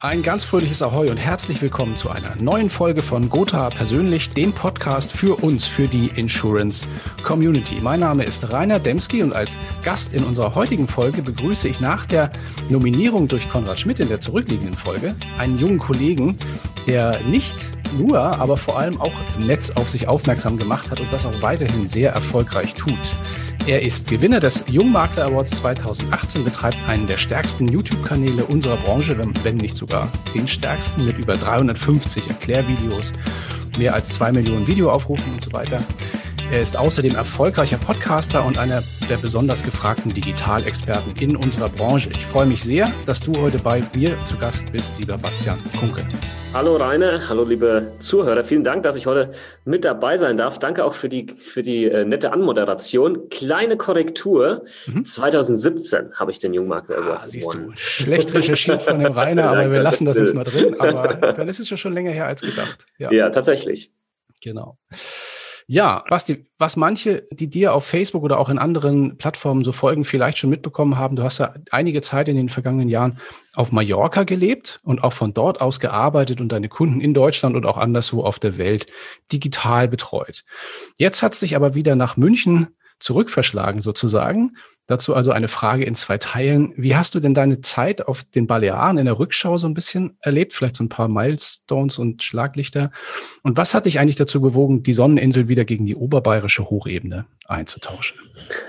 Ein ganz fröhliches Ahoi und herzlich willkommen zu einer neuen Folge von Gotha persönlich, dem Podcast für uns, für die Insurance Community. Mein Name ist Rainer Demski und als Gast in unserer heutigen Folge begrüße ich nach der Nominierung durch Konrad Schmidt in der zurückliegenden Folge einen jungen Kollegen, der nicht nur, aber vor allem auch im Netz auf sich aufmerksam gemacht hat und das auch weiterhin sehr erfolgreich tut. Er ist Gewinner des Jungmakler Awards 2018, betreibt einen der stärksten YouTube-Kanäle unserer Branche, wenn nicht sogar den stärksten, mit über 350 Erklärvideos, mehr als zwei Millionen Videoaufrufen und so weiter. Er ist außerdem erfolgreicher Podcaster und einer der besonders gefragten Digitalexperten in unserer Branche. Ich freue mich sehr, dass du heute bei mir zu Gast bist, lieber Bastian Kunke. Hallo Rainer, hallo liebe Zuhörer. Vielen Dank, dass ich heute mit dabei sein darf. Danke auch für die, für die äh, nette Anmoderation. Kleine Korrektur. Mhm. 2017 habe ich den Jungmakler ah, Siehst du, schlecht recherchiert von dem Rainer, aber wir lassen das jetzt mal drin. Aber dann ist es ja schon länger her als gedacht. Ja, ja tatsächlich. Genau. Ja, Basti, was manche, die dir auf Facebook oder auch in anderen Plattformen so folgen, vielleicht schon mitbekommen haben, du hast ja einige Zeit in den vergangenen Jahren auf Mallorca gelebt und auch von dort aus gearbeitet und deine Kunden in Deutschland und auch anderswo auf der Welt digital betreut. Jetzt hat es dich aber wieder nach München zurückverschlagen sozusagen. Dazu also eine Frage in zwei Teilen. Wie hast du denn deine Zeit auf den Balearen in der Rückschau so ein bisschen erlebt? Vielleicht so ein paar Milestones und Schlaglichter. Und was hat dich eigentlich dazu bewogen, die Sonneninsel wieder gegen die oberbayerische Hochebene einzutauschen?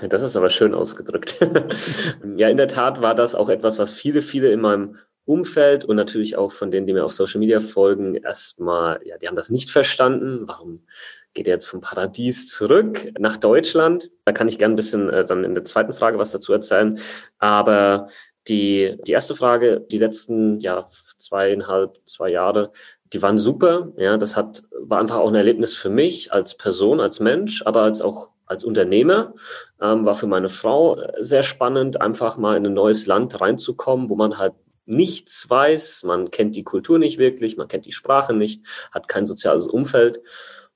Das ist aber schön ausgedrückt. ja, in der Tat war das auch etwas, was viele, viele in meinem Umfeld und natürlich auch von denen, die mir auf Social Media folgen, erstmal, ja, die haben das nicht verstanden. Warum geht er jetzt vom Paradies zurück nach Deutschland? Da kann ich gerne ein bisschen äh, dann in der zweiten Frage was dazu erzählen. Aber die, die erste Frage, die letzten ja, zweieinhalb, zwei Jahre, die waren super. Ja, das hat, war einfach auch ein Erlebnis für mich als Person, als Mensch, aber als auch als Unternehmer. Ähm, war für meine Frau sehr spannend, einfach mal in ein neues Land reinzukommen, wo man halt nichts weiß, man kennt die Kultur nicht wirklich, man kennt die Sprache nicht, hat kein soziales Umfeld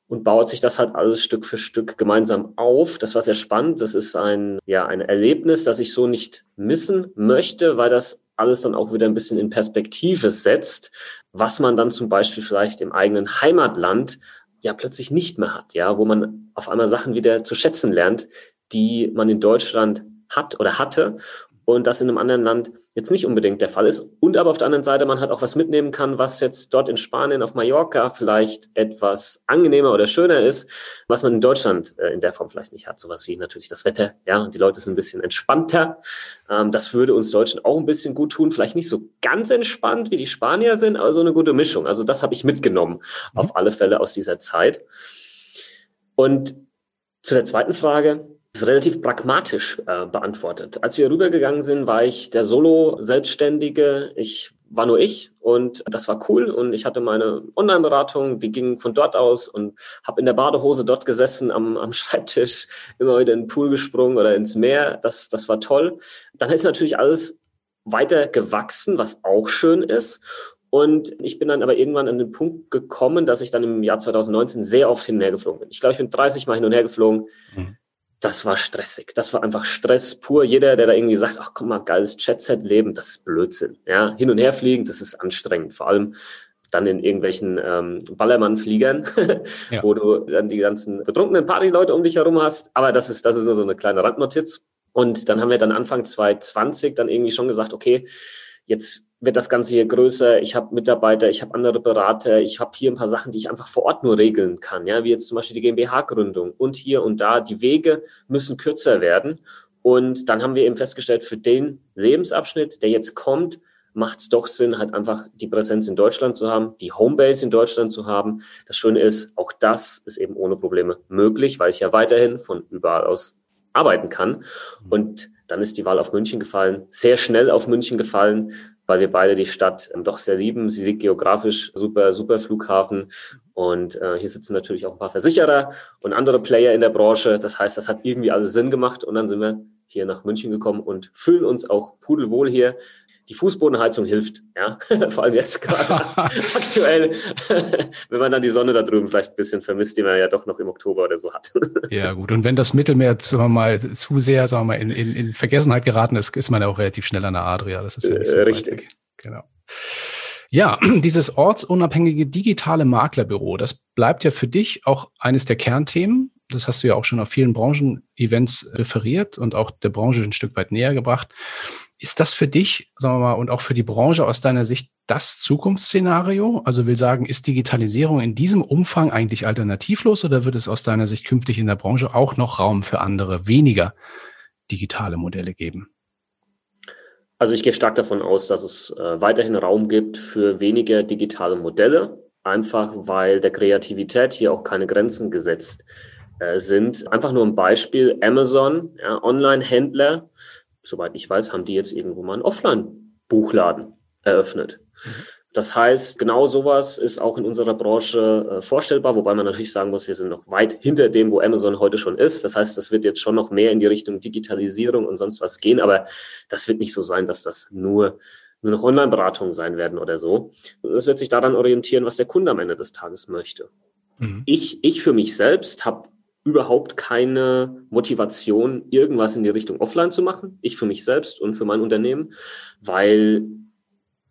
und baut sich das halt alles Stück für Stück gemeinsam auf. Das war sehr spannend. Das ist ein, ja, ein Erlebnis, das ich so nicht missen möchte, weil das alles dann auch wieder ein bisschen in Perspektive setzt, was man dann zum Beispiel vielleicht im eigenen Heimatland ja plötzlich nicht mehr hat, ja, wo man auf einmal Sachen wieder zu schätzen lernt, die man in Deutschland hat oder hatte und das in einem anderen Land jetzt nicht unbedingt der Fall ist. Und aber auf der anderen Seite man halt auch was mitnehmen kann, was jetzt dort in Spanien auf Mallorca vielleicht etwas angenehmer oder schöner ist, was man in Deutschland äh, in der Form vielleicht nicht hat. Sowas wie natürlich das Wetter, ja, und die Leute sind ein bisschen entspannter. Ähm, das würde uns Deutschen auch ein bisschen gut tun. Vielleicht nicht so ganz entspannt, wie die Spanier sind, aber so eine gute Mischung. Also das habe ich mitgenommen, mhm. auf alle Fälle aus dieser Zeit. Und zu der zweiten Frage, ist relativ pragmatisch äh, beantwortet. Als wir rübergegangen sind, war ich der Solo-Selbstständige. Ich war nur ich und das war cool und ich hatte meine Online-Beratung, die ging von dort aus und habe in der Badehose dort gesessen am, am Schreibtisch, immer wieder in den Pool gesprungen oder ins Meer. Das, das war toll. Dann ist natürlich alles weiter gewachsen, was auch schön ist. Und ich bin dann aber irgendwann an den Punkt gekommen, dass ich dann im Jahr 2019 sehr oft hin und her geflogen bin. Ich glaube, ich bin 30 Mal hin und her geflogen. Mhm das war stressig. Das war einfach Stress pur. Jeder, der da irgendwie sagt, ach komm mal, geiles Jet-Set-Leben, das ist Blödsinn. Ja, hin und her fliegen, das ist anstrengend. Vor allem dann in irgendwelchen ähm, Ballermann-Fliegern, ja. wo du dann die ganzen betrunkenen Partyleute um dich herum hast. Aber das ist, das ist nur so eine kleine Randnotiz. Und dann haben wir dann Anfang 2020 dann irgendwie schon gesagt, okay, jetzt wird das Ganze hier größer. Ich habe Mitarbeiter, ich habe andere Berater, ich habe hier ein paar Sachen, die ich einfach vor Ort nur regeln kann, ja, wie jetzt zum Beispiel die GmbH-Gründung und hier und da. Die Wege müssen kürzer werden. Und dann haben wir eben festgestellt, für den Lebensabschnitt, der jetzt kommt, macht es doch Sinn, halt einfach die Präsenz in Deutschland zu haben, die Homebase in Deutschland zu haben. Das Schöne ist, auch das ist eben ohne Probleme möglich, weil ich ja weiterhin von überall aus arbeiten kann. Und dann ist die Wahl auf München gefallen, sehr schnell auf München gefallen, weil wir beide die Stadt ähm, doch sehr lieben. Sie liegt geografisch super, super Flughafen. Und äh, hier sitzen natürlich auch ein paar Versicherer und andere Player in der Branche. Das heißt, das hat irgendwie alles Sinn gemacht. Und dann sind wir hier nach München gekommen und fühlen uns auch pudelwohl hier die Fußbodenheizung hilft, ja, vor allem jetzt gerade aktuell, wenn man dann die Sonne da drüben vielleicht ein bisschen vermisst, die man ja doch noch im Oktober oder so hat. ja, gut. Und wenn das Mittelmeer sagen wir mal, zu sehr sagen wir mal, in, in, in Vergessenheit geraten ist, ist man ja auch relativ schnell an der Adria. Das ist ja nicht so äh, Richtig. Genau. Ja, dieses ortsunabhängige digitale Maklerbüro, das bleibt ja für dich auch eines der Kernthemen. Das hast du ja auch schon auf vielen Branchen-Events referiert und auch der Branche ein Stück weit näher gebracht. Ist das für dich, sagen wir mal, und auch für die Branche aus deiner Sicht das Zukunftsszenario? Also will sagen, ist Digitalisierung in diesem Umfang eigentlich alternativlos oder wird es aus deiner Sicht künftig in der Branche auch noch Raum für andere, weniger digitale Modelle geben? Also ich gehe stark davon aus, dass es äh, weiterhin Raum gibt für weniger digitale Modelle, einfach weil der Kreativität hier auch keine Grenzen gesetzt äh, sind. Einfach nur ein Beispiel, Amazon, ja, Online-Händler, soweit ich weiß, haben die jetzt irgendwo mal einen Offline-Buchladen eröffnet. Mhm. Das heißt, genau sowas ist auch in unserer Branche äh, vorstellbar, wobei man natürlich sagen muss, wir sind noch weit hinter dem, wo Amazon heute schon ist. Das heißt, das wird jetzt schon noch mehr in die Richtung Digitalisierung und sonst was gehen, aber das wird nicht so sein, dass das nur nur noch Online-Beratungen sein werden oder so. Das wird sich daran orientieren, was der Kunde am Ende des Tages möchte. Mhm. Ich, ich für mich selbst habe überhaupt keine Motivation, irgendwas in die Richtung Offline zu machen. Ich für mich selbst und für mein Unternehmen, weil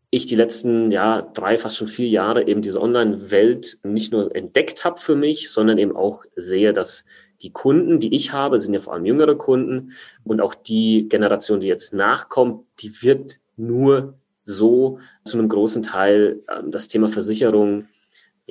ich die letzten ja drei, fast schon vier Jahre eben diese Online-Welt nicht nur entdeckt habe für mich, sondern eben auch sehe, dass die Kunden, die ich habe, sind ja vor allem jüngere Kunden und auch die Generation, die jetzt nachkommt, die wird nur so zu einem großen Teil äh, das Thema Versicherung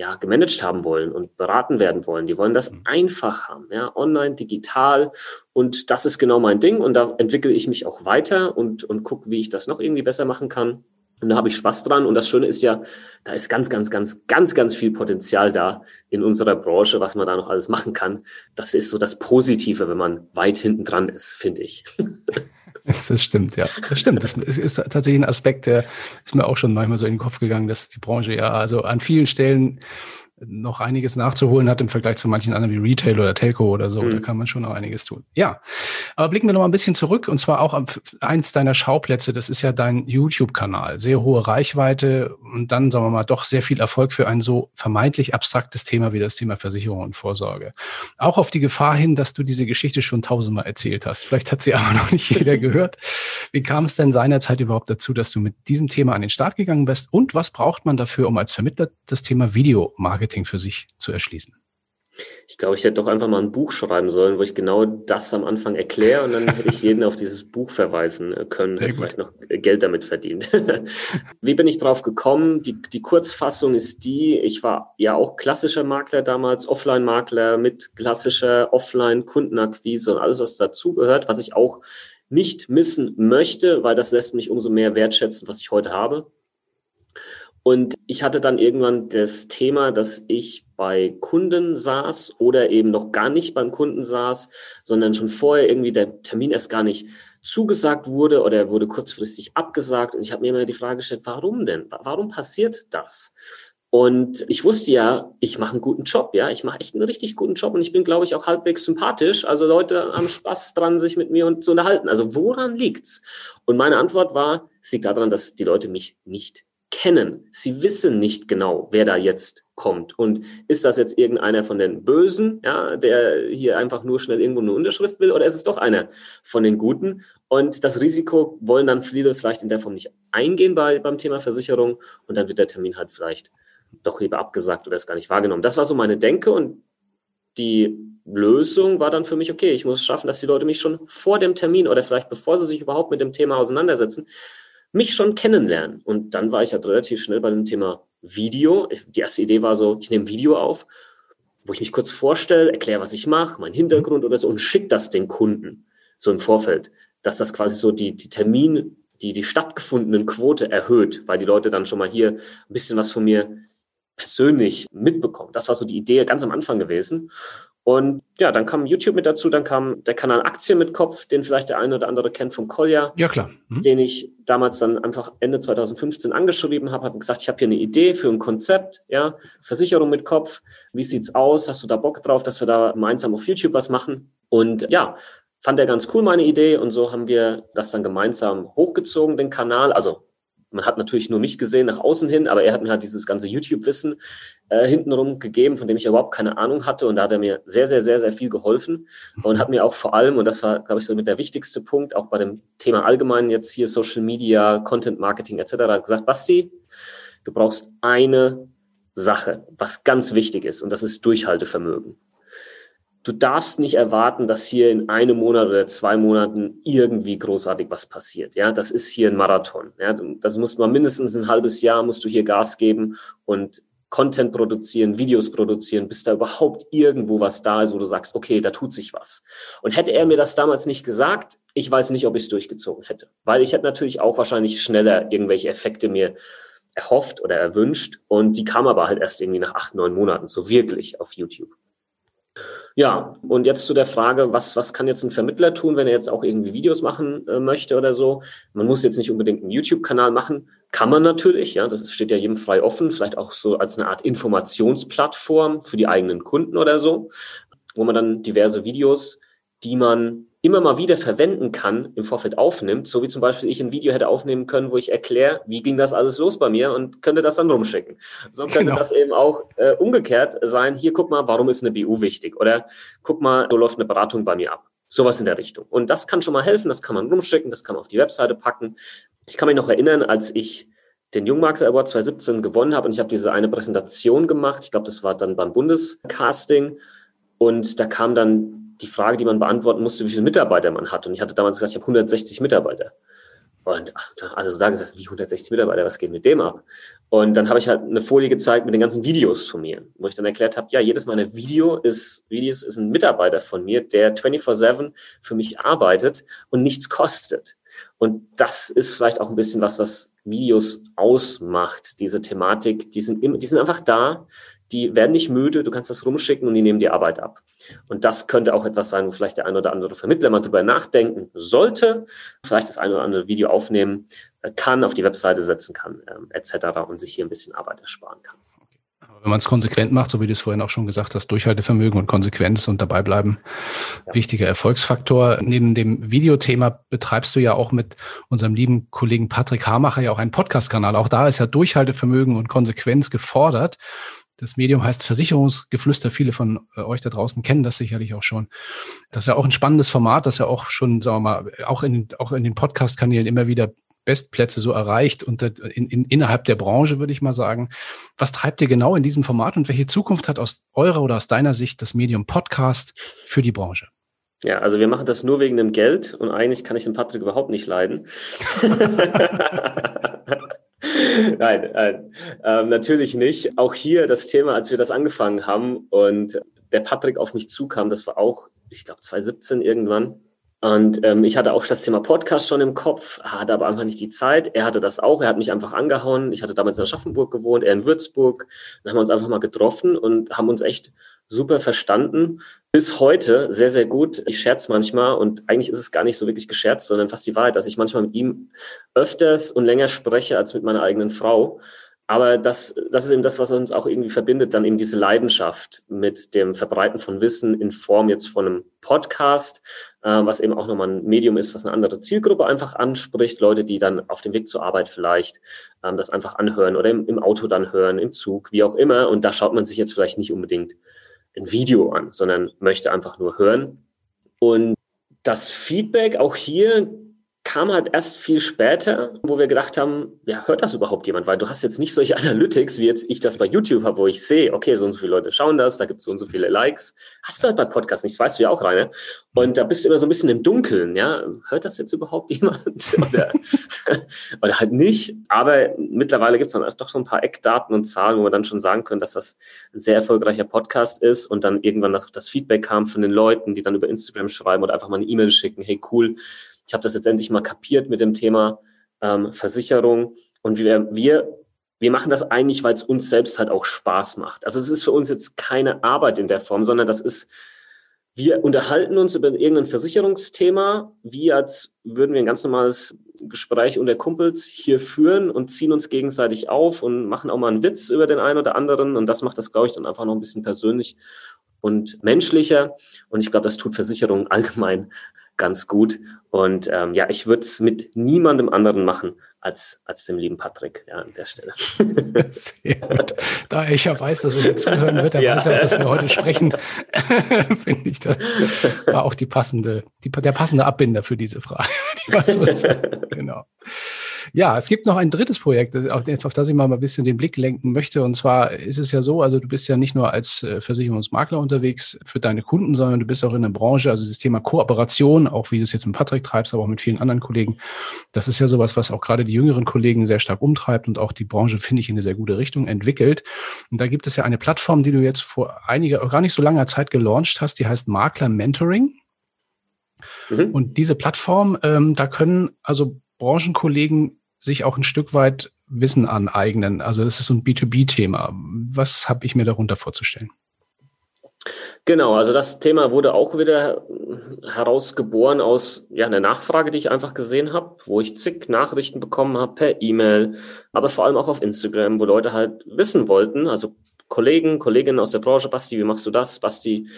ja, gemanagt haben wollen und beraten werden wollen. Die wollen das mhm. einfach haben, ja, online, digital. Und das ist genau mein Ding. Und da entwickle ich mich auch weiter und, und gucke, wie ich das noch irgendwie besser machen kann. Und da habe ich Spaß dran. Und das Schöne ist ja, da ist ganz, ganz, ganz, ganz, ganz viel Potenzial da in unserer Branche, was man da noch alles machen kann. Das ist so das Positive, wenn man weit hinten dran ist, finde ich. Das stimmt, ja. Das stimmt. Das ist tatsächlich ein Aspekt, der ist mir auch schon manchmal so in den Kopf gegangen, dass die Branche ja also an vielen Stellen noch einiges nachzuholen hat im Vergleich zu manchen anderen wie Retail oder Telco oder so. Mhm. Da kann man schon noch einiges tun. Ja, aber blicken wir noch mal ein bisschen zurück und zwar auch auf eins deiner Schauplätze. Das ist ja dein YouTube-Kanal. Sehr hohe Reichweite und dann, sagen wir mal, doch sehr viel Erfolg für ein so vermeintlich abstraktes Thema wie das Thema Versicherung und Vorsorge. Auch auf die Gefahr hin, dass du diese Geschichte schon tausendmal erzählt hast. Vielleicht hat sie aber noch nicht jeder gehört. Wie kam es denn seinerzeit überhaupt dazu, dass du mit diesem Thema an den Start gegangen bist? Und was braucht man dafür, um als Vermittler das Thema Videomarketing Marketing für sich zu erschließen? Ich glaube, ich hätte doch einfach mal ein Buch schreiben sollen, wo ich genau das am Anfang erkläre und dann hätte ich jeden auf dieses Buch verweisen können, hätte vielleicht noch Geld damit verdient. Wie bin ich drauf gekommen? Die, die Kurzfassung ist die, ich war ja auch klassischer Makler damals, Offline-Makler mit klassischer Offline-Kundenakquise und alles, was dazugehört, was ich auch nicht missen möchte, weil das lässt mich umso mehr wertschätzen, was ich heute habe. Und ich hatte dann irgendwann das Thema, dass ich bei Kunden saß oder eben noch gar nicht beim Kunden saß, sondern schon vorher irgendwie der Termin erst gar nicht zugesagt wurde oder er wurde kurzfristig abgesagt. Und ich habe mir immer die Frage gestellt, warum denn? Warum passiert das? Und ich wusste ja, ich mache einen guten Job, ja, ich mache echt einen richtig guten Job und ich bin, glaube ich, auch halbwegs sympathisch. Also Leute haben Spaß dran, sich mit mir zu unterhalten. Also woran liegt's? Und meine Antwort war, es liegt daran, dass die Leute mich nicht kennen. Sie wissen nicht genau, wer da jetzt kommt. Und ist das jetzt irgendeiner von den Bösen, ja, der hier einfach nur schnell irgendwo eine Unterschrift will, oder ist es doch einer von den Guten? Und das Risiko wollen dann viele vielleicht in der Form nicht eingehen bei, beim Thema Versicherung und dann wird der Termin halt vielleicht doch lieber abgesagt oder ist gar nicht wahrgenommen. Das war so meine Denke und die Lösung war dann für mich, okay, ich muss es schaffen, dass die Leute mich schon vor dem Termin oder vielleicht bevor sie sich überhaupt mit dem Thema auseinandersetzen, mich schon kennenlernen. Und dann war ich halt relativ schnell bei dem Thema Video. Die erste Idee war so, ich nehme Video auf, wo ich mich kurz vorstelle, erkläre, was ich mache, meinen Hintergrund oder so und schicke das den Kunden so im Vorfeld, dass das quasi so die, die Termin, die, die stattgefundenen Quote erhöht, weil die Leute dann schon mal hier ein bisschen was von mir persönlich mitbekommen. Das war so die Idee ganz am Anfang gewesen. Und ja, dann kam YouTube mit dazu, dann kam der Kanal Aktien mit Kopf, den vielleicht der eine oder andere kennt vom Kolja. Ja, klar. Mhm. Den ich damals dann einfach Ende 2015 angeschrieben habe, habe gesagt, ich habe hier eine Idee für ein Konzept, ja, Versicherung mit Kopf. Wie sieht's aus? Hast du da Bock drauf, dass wir da gemeinsam auf YouTube was machen? Und ja, fand er ganz cool, meine Idee. Und so haben wir das dann gemeinsam hochgezogen, den Kanal. Also man hat natürlich nur mich gesehen nach außen hin, aber er hat mir halt dieses ganze YouTube-Wissen äh, hintenrum gegeben, von dem ich überhaupt keine Ahnung hatte. Und da hat er mir sehr, sehr, sehr, sehr viel geholfen und hat mir auch vor allem, und das war, glaube ich, so mit der wichtigste Punkt, auch bei dem Thema allgemein jetzt hier Social Media, Content Marketing etc., gesagt, Basti, Du brauchst eine Sache, was ganz wichtig ist, und das ist Durchhaltevermögen. Du darfst nicht erwarten, dass hier in einem Monat oder zwei Monaten irgendwie großartig was passiert. Ja, das ist hier ein Marathon. Ja, das muss man mindestens ein halbes Jahr musst du hier Gas geben und Content produzieren, Videos produzieren, bis da überhaupt irgendwo was da ist, wo du sagst, okay, da tut sich was. Und hätte er mir das damals nicht gesagt, ich weiß nicht, ob ich es durchgezogen hätte. Weil ich hätte natürlich auch wahrscheinlich schneller irgendwelche Effekte mir erhofft oder erwünscht. Und die kam aber halt erst irgendwie nach acht, neun Monaten, so wirklich auf YouTube. Ja, und jetzt zu der Frage, was, was kann jetzt ein Vermittler tun, wenn er jetzt auch irgendwie Videos machen äh, möchte oder so? Man muss jetzt nicht unbedingt einen YouTube-Kanal machen. Kann man natürlich, ja, das steht ja jedem frei offen, vielleicht auch so als eine Art Informationsplattform für die eigenen Kunden oder so, wo man dann diverse Videos, die man immer mal wieder verwenden kann, im Vorfeld aufnimmt, so wie zum Beispiel ich ein Video hätte aufnehmen können, wo ich erkläre, wie ging das alles los bei mir und könnte das dann rumschicken. So könnte genau. das eben auch äh, umgekehrt sein. Hier, guck mal, warum ist eine BU wichtig? Oder guck mal, so läuft eine Beratung bei mir ab. Sowas in der Richtung. Und das kann schon mal helfen, das kann man rumschicken, das kann man auf die Webseite packen. Ich kann mich noch erinnern, als ich den Jungmakler Award 2017 gewonnen habe und ich habe diese eine Präsentation gemacht. Ich glaube, das war dann beim Bundescasting. Und da kam dann die Frage, die man beantworten musste, wie viele Mitarbeiter man hat. Und ich hatte damals gesagt, ich habe 160 Mitarbeiter. Und also da gesagt, wie 160 Mitarbeiter, was geht mit dem ab? Und dann habe ich halt eine Folie gezeigt mit den ganzen Videos von mir, wo ich dann erklärt habe, ja, jedes meiner Video ist, Videos ist ein Mitarbeiter von mir, der 24-7 für mich arbeitet und nichts kostet. Und das ist vielleicht auch ein bisschen was, was Videos ausmacht, diese Thematik, die sind, immer, die sind einfach da, die werden nicht müde, du kannst das rumschicken und die nehmen die Arbeit ab. Und das könnte auch etwas sein, wo vielleicht der ein oder andere Vermittler mal drüber nachdenken sollte, vielleicht das ein oder andere Video aufnehmen äh, kann, auf die Webseite setzen kann, ähm, etc. und sich hier ein bisschen Arbeit ersparen kann. Wenn man es konsequent macht, so wie du es vorhin auch schon gesagt hast, Durchhaltevermögen und Konsequenz und dabei bleiben, ja. wichtiger Erfolgsfaktor. Neben dem Videothema betreibst du ja auch mit unserem lieben Kollegen Patrick Hamacher ja auch einen Podcast-Kanal. Auch da ist ja Durchhaltevermögen und Konsequenz gefordert. Das Medium heißt Versicherungsgeflüster. Viele von äh, euch da draußen kennen das sicherlich auch schon. Das ist ja auch ein spannendes Format, das ja auch schon, sagen wir mal, auch in, auch in den Podcast-Kanälen immer wieder Bestplätze so erreicht und in, in, innerhalb der Branche, würde ich mal sagen. Was treibt ihr genau in diesem Format und welche Zukunft hat aus eurer oder aus deiner Sicht das Medium Podcast für die Branche? Ja, also wir machen das nur wegen dem Geld und eigentlich kann ich den Patrick überhaupt nicht leiden. nein, nein ähm, natürlich nicht. Auch hier das Thema, als wir das angefangen haben und der Patrick auf mich zukam, das war auch, ich glaube, 2017 irgendwann. Und ähm, ich hatte auch das Thema Podcast schon im Kopf, hatte aber einfach nicht die Zeit. Er hatte das auch, er hat mich einfach angehauen. Ich hatte damals in Aschaffenburg gewohnt, er in Würzburg. Dann haben wir uns einfach mal getroffen und haben uns echt super verstanden. Bis heute sehr, sehr gut. Ich scherze manchmal und eigentlich ist es gar nicht so wirklich gescherzt, sondern fast die Wahrheit, dass ich manchmal mit ihm öfters und länger spreche als mit meiner eigenen Frau. Aber das, das ist eben das, was uns auch irgendwie verbindet, dann eben diese Leidenschaft mit dem Verbreiten von Wissen in Form jetzt von einem Podcast, äh, was eben auch nochmal ein Medium ist, was eine andere Zielgruppe einfach anspricht. Leute, die dann auf dem Weg zur Arbeit vielleicht ähm, das einfach anhören oder im, im Auto dann hören, im Zug, wie auch immer. Und da schaut man sich jetzt vielleicht nicht unbedingt ein Video an, sondern möchte einfach nur hören. Und das Feedback auch hier kam halt erst viel später, wo wir gedacht haben, ja, hört das überhaupt jemand? Weil du hast jetzt nicht solche Analytics, wie jetzt ich das bei YouTube habe, wo ich sehe, okay, so und so viele Leute schauen das, da gibt es so und so viele Likes. Hast du halt bei Podcasts nicht, das weißt du ja auch, Rainer. Und da bist du immer so ein bisschen im Dunkeln, ja. Hört das jetzt überhaupt jemand? oder, oder halt nicht. Aber mittlerweile gibt es dann erst doch so ein paar Eckdaten und Zahlen, wo wir dann schon sagen können, dass das ein sehr erfolgreicher Podcast ist und dann irgendwann das Feedback kam von den Leuten, die dann über Instagram schreiben oder einfach mal eine E-Mail schicken, hey cool, ich habe das jetzt endlich mal kapiert mit dem Thema ähm, Versicherung. Und wir, wir, wir machen das eigentlich, weil es uns selbst halt auch Spaß macht. Also es ist für uns jetzt keine Arbeit in der Form, sondern das ist, wir unterhalten uns über irgendein Versicherungsthema, wie als würden wir ein ganz normales Gespräch unter Kumpels hier führen und ziehen uns gegenseitig auf und machen auch mal einen Witz über den einen oder anderen. Und das macht das, glaube ich, dann einfach noch ein bisschen persönlich und menschlicher. Und ich glaube, das tut Versicherungen allgemein ganz gut. Und ähm, ja, ich würde es mit niemandem anderen machen als, als dem lieben Patrick ja, an der Stelle. Sehr gut. Da ich ja weiß, dass er jetzt zuhören wird, er ja. weiß ja dass wir heute sprechen, finde ich, das war auch die passende, die, der passende Abbinder für diese Frage. genau. Ja, es gibt noch ein drittes Projekt, auf das ich mal ein bisschen den Blick lenken möchte. Und zwar ist es ja so, also du bist ja nicht nur als äh, Versicherungsmakler unterwegs für deine Kunden, sondern du bist auch in der Branche, also das Thema Kooperation, auch wie du es jetzt mit Patrick treibst, aber auch mit vielen anderen Kollegen. Das ist ja sowas, was auch gerade die jüngeren Kollegen sehr stark umtreibt und auch die Branche, finde ich, in eine sehr gute Richtung entwickelt. Und da gibt es ja eine Plattform, die du jetzt vor einiger, gar nicht so langer Zeit gelauncht hast, die heißt Makler Mentoring. Mhm. Und diese Plattform, ähm, da können also Branchenkollegen sich auch ein Stück weit Wissen aneignen. Also das ist so ein B2B-Thema. Was habe ich mir darunter vorzustellen? Genau, also das Thema wurde auch wieder herausgeboren aus ja, einer Nachfrage, die ich einfach gesehen habe, wo ich zig Nachrichten bekommen habe per E-Mail, aber vor allem auch auf Instagram, wo Leute halt wissen wollten, also Kollegen, Kolleginnen aus der Branche, Basti, wie machst du das? Basti,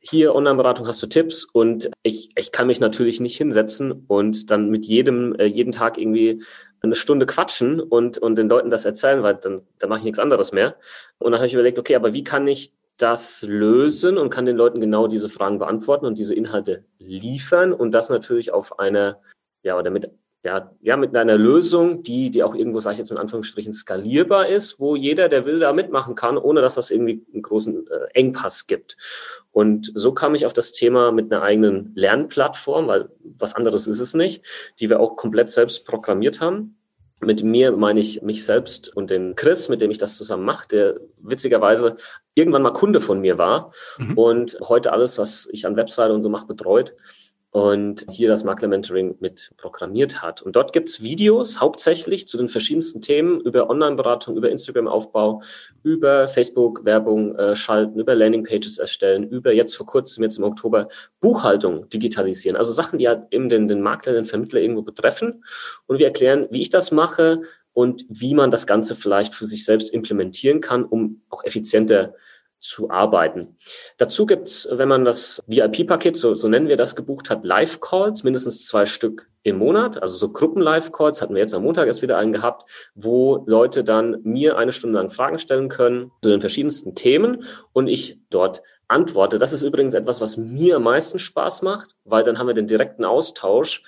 hier Online-Beratung hast du Tipps und ich, ich kann mich natürlich nicht hinsetzen und dann mit jedem, äh, jeden Tag irgendwie eine Stunde quatschen und, und den Leuten das erzählen, weil dann, dann mache ich nichts anderes mehr. Und dann habe ich überlegt, okay, aber wie kann ich das lösen und kann den Leuten genau diese Fragen beantworten und diese Inhalte liefern und das natürlich auf eine, ja, oder mit ja, ja, mit einer Lösung, die, die auch irgendwo, sage ich jetzt in Anführungsstrichen, skalierbar ist, wo jeder, der will, da mitmachen kann, ohne dass das irgendwie einen großen äh, Engpass gibt. Und so kam ich auf das Thema mit einer eigenen Lernplattform, weil was anderes ist es nicht, die wir auch komplett selbst programmiert haben. Mit mir meine ich mich selbst und den Chris, mit dem ich das zusammen mache, der witzigerweise irgendwann mal Kunde von mir war mhm. und heute alles, was ich an Webseite und so mache, betreut und hier das Makler Mentoring mit programmiert hat. Und dort gibt es Videos hauptsächlich zu den verschiedensten Themen über Online-Beratung, über Instagram-Aufbau, über Facebook-Werbung äh, schalten, über Landing-Pages erstellen, über jetzt vor kurzem, jetzt im Oktober, Buchhaltung digitalisieren. Also Sachen, die halt eben den, den Makler, den Vermittler irgendwo betreffen. Und wir erklären, wie ich das mache und wie man das Ganze vielleicht für sich selbst implementieren kann, um auch effizienter zu arbeiten. Dazu gibt's, wenn man das VIP-Paket, so, so nennen wir das, gebucht hat, Live-Calls, mindestens zwei Stück im Monat, also so Gruppen-Live-Calls, hatten wir jetzt am Montag erst wieder einen gehabt, wo Leute dann mir eine Stunde lang Fragen stellen können zu den verschiedensten Themen und ich dort antworte. Das ist übrigens etwas, was mir am meisten Spaß macht, weil dann haben wir den direkten Austausch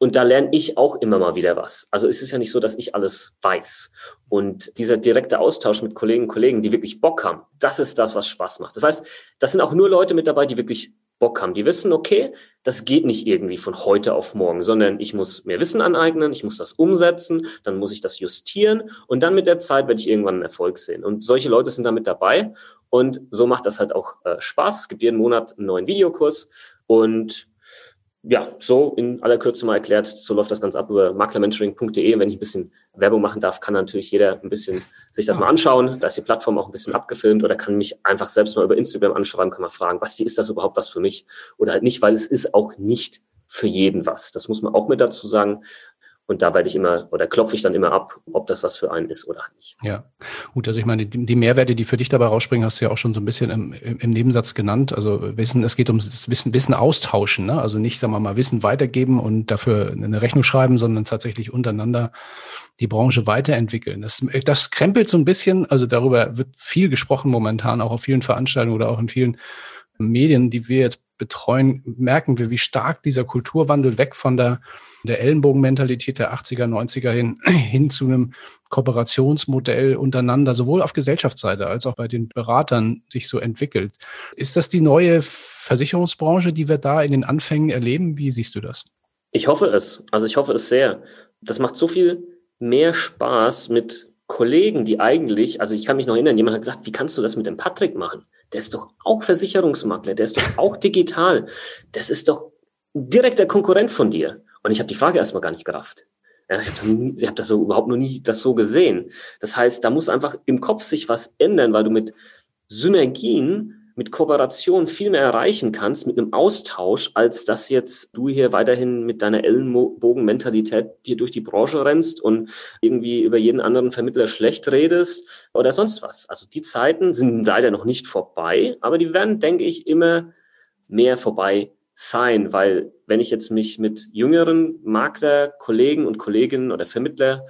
und da lerne ich auch immer mal wieder was. Also es ist ja nicht so, dass ich alles weiß. Und dieser direkte Austausch mit Kollegen und Kollegen, die wirklich Bock haben, das ist das, was Spaß macht. Das heißt, das sind auch nur Leute mit dabei, die wirklich Bock haben. Die wissen, okay, das geht nicht irgendwie von heute auf morgen, sondern ich muss mehr Wissen aneignen, ich muss das umsetzen, dann muss ich das justieren und dann mit der Zeit werde ich irgendwann einen Erfolg sehen. Und solche Leute sind damit dabei und so macht das halt auch äh, Spaß. Es gibt jeden Monat einen neuen Videokurs und ja, so in aller Kürze mal erklärt, so läuft das Ganze ab über maklermentoring.de. Wenn ich ein bisschen Werbung machen darf, kann natürlich jeder ein bisschen sich das mal anschauen. Da ist die Plattform auch ein bisschen abgefilmt oder kann mich einfach selbst mal über Instagram anschreiben, kann mal fragen, Basti, ist das überhaupt was für mich oder halt nicht, weil es ist auch nicht für jeden was. Das muss man auch mit dazu sagen. Und da werde ich immer oder klopfe ich dann immer ab, ob das was für einen ist oder nicht. Ja, gut, also ich meine, die, Mehrwerte, die für dich dabei rausspringen, hast du ja auch schon so ein bisschen im, im Nebensatz genannt. Also Wissen, es geht ums Wissen, Wissen austauschen, ne? Also nicht, sagen wir mal, Wissen weitergeben und dafür eine Rechnung schreiben, sondern tatsächlich untereinander die Branche weiterentwickeln. Das, das krempelt so ein bisschen, also darüber wird viel gesprochen momentan, auch auf vielen Veranstaltungen oder auch in vielen Medien, die wir jetzt betreuen, merken wir, wie stark dieser Kulturwandel weg von der, der Ellenbogenmentalität der 80er, 90er hin, hin zu einem Kooperationsmodell untereinander, sowohl auf Gesellschaftsseite als auch bei den Beratern sich so entwickelt. Ist das die neue Versicherungsbranche, die wir da in den Anfängen erleben? Wie siehst du das? Ich hoffe es. Also ich hoffe es sehr. Das macht so viel mehr Spaß mit Kollegen, die eigentlich, also ich kann mich noch erinnern, jemand hat gesagt, wie kannst du das mit dem Patrick machen? Der ist doch auch Versicherungsmakler, der ist doch auch digital. Das ist doch direkt der Konkurrent von dir. Und ich habe die Frage erstmal gar nicht gerafft. Ja, ich habe hab das so überhaupt noch nie das so gesehen. Das heißt, da muss einfach im Kopf sich was ändern, weil du mit Synergien mit Kooperation viel mehr erreichen kannst, mit einem Austausch, als dass jetzt du hier weiterhin mit deiner Ellenbogenmentalität hier durch die Branche rennst und irgendwie über jeden anderen Vermittler schlecht redest oder sonst was. Also die Zeiten sind leider noch nicht vorbei, aber die werden, denke ich, immer mehr vorbei sein, weil wenn ich jetzt mich mit jüngeren Makler, Kollegen und Kolleginnen oder Vermittler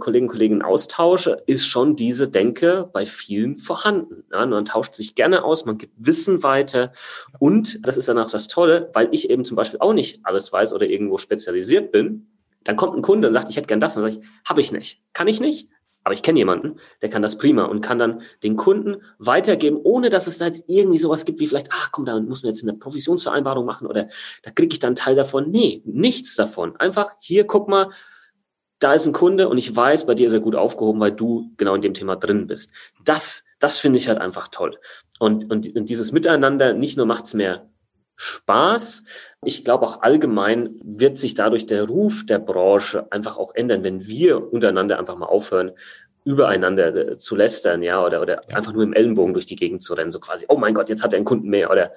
Kollegen und Kollegen austausche, ist schon diese Denke bei vielen vorhanden. Ja, man tauscht sich gerne aus, man gibt Wissen weiter und das ist dann auch das Tolle, weil ich eben zum Beispiel auch nicht alles weiß oder irgendwo spezialisiert bin, Dann kommt ein Kunde und sagt, ich hätte gern das. Und dann sage ich, habe ich nicht. Kann ich nicht, aber ich kenne jemanden, der kann das prima und kann dann den Kunden weitergeben, ohne dass es da jetzt irgendwie sowas gibt wie vielleicht, ach komm, da muss man jetzt eine Provisionsvereinbarung machen oder da kriege ich dann einen Teil davon. Nee, nichts davon. Einfach hier, guck mal, da ist ein Kunde und ich weiß, bei dir ist er gut aufgehoben, weil du genau in dem Thema drin bist. Das, das finde ich halt einfach toll. Und, und, und dieses Miteinander, nicht nur macht's mehr Spaß. Ich glaube auch allgemein wird sich dadurch der Ruf der Branche einfach auch ändern, wenn wir untereinander einfach mal aufhören, übereinander äh, zu lästern, ja, oder, oder ja. einfach nur im Ellenbogen durch die Gegend zu rennen, so quasi, oh mein Gott, jetzt hat er einen Kunden mehr, oder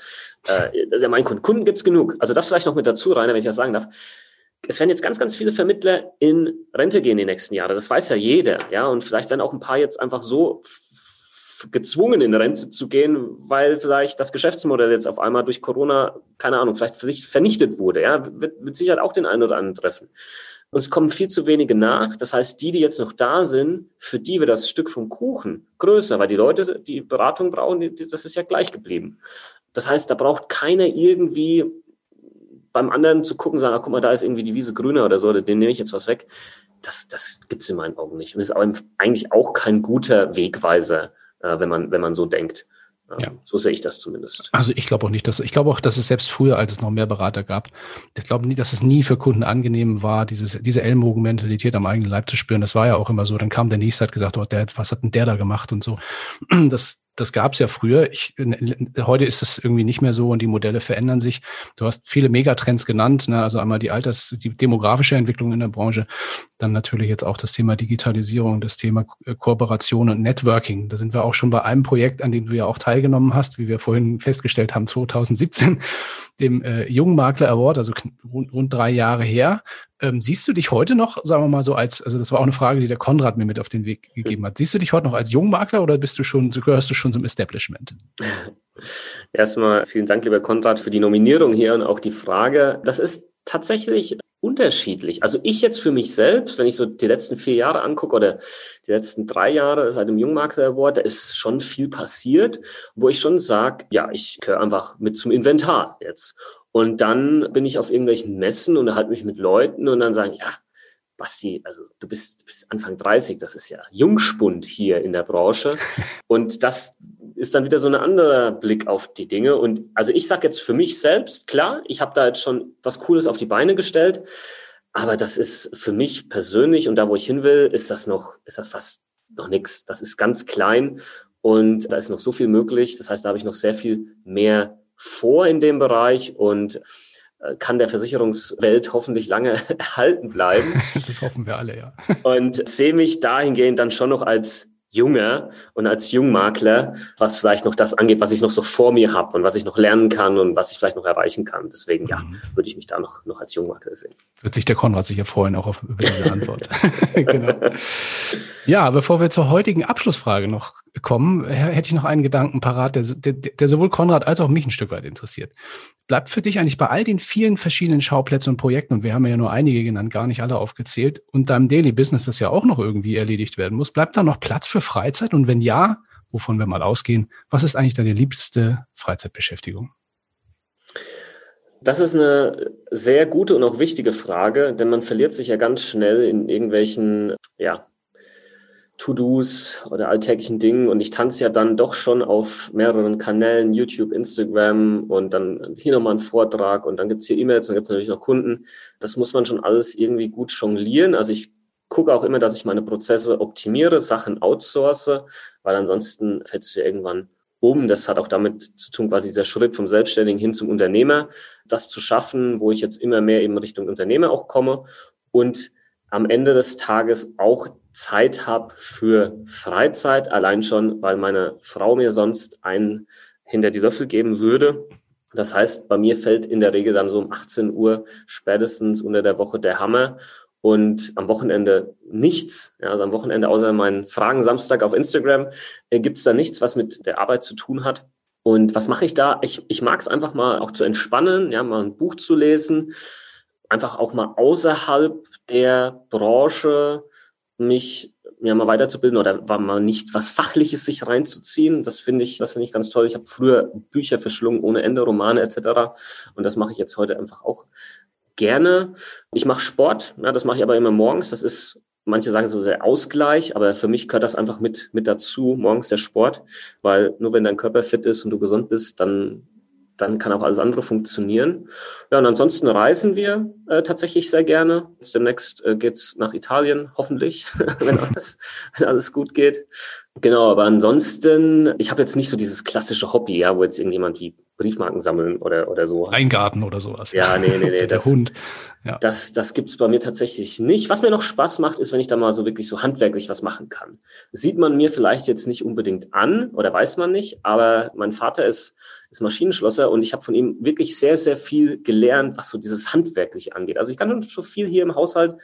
äh, das ist ja mein Kunde. Kunden gibt's genug. Also das vielleicht noch mit dazu, Rainer, wenn ich das sagen darf. Es werden jetzt ganz, ganz viele Vermittler in Rente gehen die nächsten Jahre. Das weiß ja jeder, ja, und vielleicht werden auch ein paar jetzt einfach so gezwungen, in Rente zu gehen, weil vielleicht das Geschäftsmodell jetzt auf einmal durch Corona, keine Ahnung, vielleicht vernichtet wurde. Ja, wird mit Sicherheit auch den einen oder anderen treffen. Und es kommen viel zu wenige nach. Das heißt, die, die jetzt noch da sind, für die wird das Stück vom Kuchen größer, weil die Leute, die Beratung brauchen, das ist ja gleich geblieben. Das heißt, da braucht keiner irgendwie beim anderen zu gucken, sagen, ah, guck mal, da ist irgendwie die Wiese grüner oder so, dem nehme ich jetzt was weg. Das, das gibt es in meinen Augen nicht. Und ist eigentlich auch kein guter Wegweiser äh, wenn, man, wenn man so denkt. Ja. So sehe ich das zumindest. Also ich glaube auch nicht, dass ich glaube auch, dass es selbst früher, als es noch mehr Berater gab, ich glaube nie, dass es nie für Kunden angenehm war, dieses, diese Ellenbogen-Mentalität am eigenen Leib zu spüren. Das war ja auch immer so. Dann kam der nächste, hat gesagt, oh, der, was hat denn der da gemacht und so. Das, das gab es ja früher. Ich, heute ist es irgendwie nicht mehr so und die Modelle verändern sich. Du hast viele Megatrends genannt, ne? also einmal die Alters, die demografische Entwicklung in der Branche, dann natürlich jetzt auch das Thema Digitalisierung, das Thema äh, Kooperation und Networking. Da sind wir auch schon bei einem Projekt, an dem du ja auch teilgenommen hast, wie wir vorhin festgestellt haben, 2017, dem äh, Jungmakler Award, also rund, rund drei Jahre her. Ähm, siehst du dich heute noch, sagen wir mal so, als, also das war auch eine Frage, die der Konrad mir mit auf den Weg gegeben hat. Siehst du dich heute noch als Jungmakler oder bist du schon, gehörst du schon zum Establishment? Erstmal vielen Dank, lieber Konrad, für die Nominierung hier und auch die Frage. Das ist tatsächlich unterschiedlich. Also ich jetzt für mich selbst, wenn ich so die letzten vier Jahre angucke oder die letzten drei Jahre seit dem Jungmakler Award, da ist schon viel passiert, wo ich schon sage, ja, ich gehöre einfach mit zum Inventar jetzt. Und dann bin ich auf irgendwelchen Messen und halte mich mit Leuten und dann sagen, ja, Basti, also du bist, bist Anfang 30, das ist ja Jungspund hier in der Branche. Und das ist dann wieder so ein anderer Blick auf die Dinge. Und also ich sage jetzt für mich selbst, klar, ich habe da jetzt schon was Cooles auf die Beine gestellt, aber das ist für mich persönlich und da, wo ich hin will, ist das noch, ist das fast noch nichts. Das ist ganz klein und da ist noch so viel möglich. Das heißt, da habe ich noch sehr viel mehr vor in dem Bereich und äh, kann der Versicherungswelt hoffentlich lange erhalten bleiben. Das hoffen wir alle, ja. Und sehe mich dahingehend dann schon noch als Junger und als Jungmakler, was vielleicht noch das angeht, was ich noch so vor mir habe und was ich noch lernen kann und was ich vielleicht noch erreichen kann. Deswegen, ja, mhm. würde ich mich da noch, noch als Jungmakler sehen. Wird sich der Konrad sicher freuen, auch auf, über diese Antwort. genau. Ja, bevor wir zur heutigen Abschlussfrage noch kommen, hätte ich noch einen Gedanken parat, der, der, der sowohl Konrad als auch mich ein Stück weit interessiert. Bleibt für dich eigentlich bei all den vielen verschiedenen Schauplätzen und Projekten, und wir haben ja nur einige genannt, gar nicht alle aufgezählt, und deinem Daily Business, das ja auch noch irgendwie erledigt werden muss, bleibt da noch Platz für Freizeit? Und wenn ja, wovon wir mal ausgehen, was ist eigentlich deine liebste Freizeitbeschäftigung? Das ist eine sehr gute und auch wichtige Frage, denn man verliert sich ja ganz schnell in irgendwelchen, ja, To-Dos oder alltäglichen Dingen und ich tanze ja dann doch schon auf mehreren Kanälen, YouTube, Instagram und dann hier nochmal ein Vortrag und dann gibt's hier E-Mails und dann gibt's natürlich noch Kunden. Das muss man schon alles irgendwie gut jonglieren. Also ich gucke auch immer, dass ich meine Prozesse optimiere, Sachen outsource, weil ansonsten fällst du irgendwann um. Das hat auch damit zu tun, quasi dieser Schritt vom Selbstständigen hin zum Unternehmer, das zu schaffen, wo ich jetzt immer mehr eben Richtung Unternehmer auch komme und am Ende des Tages auch Zeit habe für Freizeit, allein schon, weil meine Frau mir sonst einen hinter die Löffel geben würde. Das heißt, bei mir fällt in der Regel dann so um 18 Uhr spätestens unter der Woche der Hammer und am Wochenende nichts. Ja, also am Wochenende außer meinen Fragen Samstag auf Instagram äh, gibt es da nichts, was mit der Arbeit zu tun hat. Und was mache ich da? Ich, ich mag es einfach mal auch zu entspannen, ja, mal ein Buch zu lesen, einfach auch mal außerhalb der Branche mich ja mal weiterzubilden oder war mal nicht was Fachliches sich reinzuziehen. Das finde ich, das finde ich ganz toll. Ich habe früher Bücher verschlungen ohne Ende, Romane etc. Und das mache ich jetzt heute einfach auch gerne. Ich mache Sport, ja, das mache ich aber immer morgens. Das ist, manche sagen so der Ausgleich, aber für mich gehört das einfach mit, mit dazu, morgens der Sport, weil nur wenn dein Körper fit ist und du gesund bist, dann dann kann auch alles andere funktionieren. Ja, und ansonsten reisen wir äh, tatsächlich sehr gerne. Demnächst äh, geht's nach Italien, hoffentlich, wenn, alles, wenn alles gut geht. Genau, aber ansonsten, ich habe jetzt nicht so dieses klassische Hobby, ja, wo jetzt irgendjemand wie Briefmarken sammeln oder, oder so. Ein Garten oder sowas. Ja, nee, nee, nee. Der das, Hund. Ja. Das, das gibt's bei mir tatsächlich nicht. Was mir noch Spaß macht, ist, wenn ich da mal so wirklich so handwerklich was machen kann. Sieht man mir vielleicht jetzt nicht unbedingt an oder weiß man nicht, aber mein Vater ist, ist Maschinenschlosser und ich habe von ihm wirklich sehr, sehr viel gelernt, was so dieses Handwerkliche angeht. Also ich kann schon viel hier im Haushalt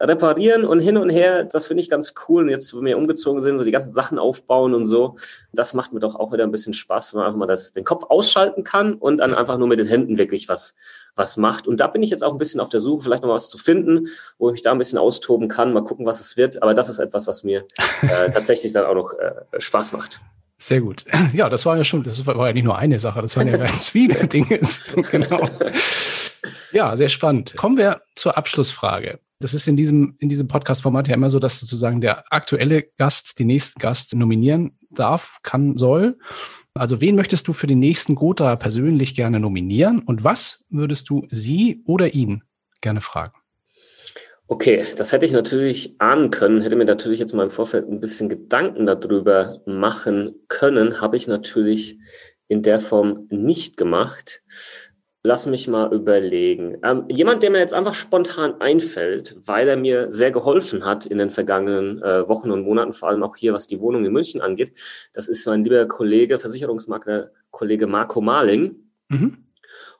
reparieren und hin und her, das finde ich ganz cool. Und jetzt, wo wir umgezogen sind, so die ganzen Sachen aufbauen und so, das macht mir doch auch wieder ein bisschen Spaß, wenn man einfach mal das, den Kopf ausschalten kann und dann einfach nur mit den Händen wirklich was, was macht. Und da bin ich jetzt auch ein bisschen auf der Suche, vielleicht noch was zu finden, wo ich mich da ein bisschen austoben kann, mal gucken, was es wird. Aber das ist etwas, was mir äh, tatsächlich dann auch noch äh, Spaß macht. Sehr gut. Ja, das war ja schon, das war ja nicht nur eine Sache, das waren ja ganz viele Dinge. genau. Ja, sehr spannend. Kommen wir zur Abschlussfrage. Das ist in diesem, in diesem Podcast-Format ja immer so, dass sozusagen der aktuelle Gast den nächsten Gast nominieren darf, kann, soll. Also wen möchtest du für den nächsten Gotha persönlich gerne nominieren und was würdest du sie oder ihn gerne fragen? Okay, das hätte ich natürlich ahnen können, hätte mir natürlich jetzt mal im Vorfeld ein bisschen Gedanken darüber machen können, habe ich natürlich in der Form nicht gemacht. Lass mich mal überlegen. Ähm, jemand, der mir jetzt einfach spontan einfällt, weil er mir sehr geholfen hat in den vergangenen äh, Wochen und Monaten, vor allem auch hier, was die Wohnung in München angeht, das ist mein lieber Kollege, Versicherungsmakler, Kollege Marco Marling. Mhm.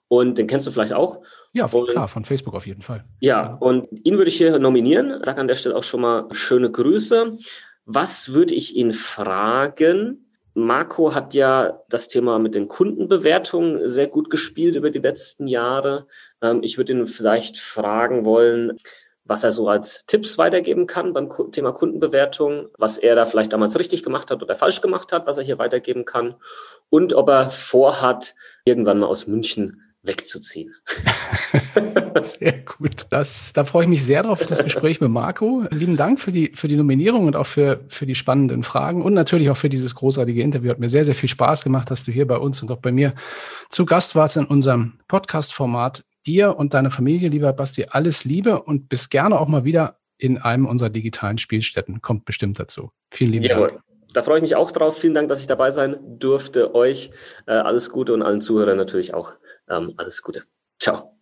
Und den kennst du vielleicht auch. Ja, und, klar, von Facebook auf jeden Fall. Ja, und ihn würde ich hier nominieren. Sag an der Stelle auch schon mal schöne Grüße. Was würde ich ihn fragen? Marco hat ja das Thema mit den Kundenbewertungen sehr gut gespielt über die letzten Jahre. Ähm, ich würde ihn vielleicht fragen wollen, was er so als Tipps weitergeben kann beim Thema Kundenbewertung, was er da vielleicht damals richtig gemacht hat oder falsch gemacht hat, was er hier weitergeben kann und ob er vorhat, irgendwann mal aus München wegzuziehen. sehr gut. Das, da freue ich mich sehr drauf, das Gespräch mit Marco. Lieben Dank für die, für die Nominierung und auch für, für die spannenden Fragen und natürlich auch für dieses großartige Interview. Hat mir sehr, sehr viel Spaß gemacht, dass du hier bei uns und auch bei mir zu Gast warst in unserem Podcast-Format. Dir und deiner Familie, lieber Basti, alles Liebe und bis gerne auch mal wieder in einem unserer digitalen Spielstätten. Kommt bestimmt dazu. Vielen lieben Jawohl. Dank. Da freue ich mich auch drauf. Vielen Dank, dass ich dabei sein durfte. Euch äh, alles Gute und allen Zuhörern natürlich auch ähm, alles Gute. Ciao.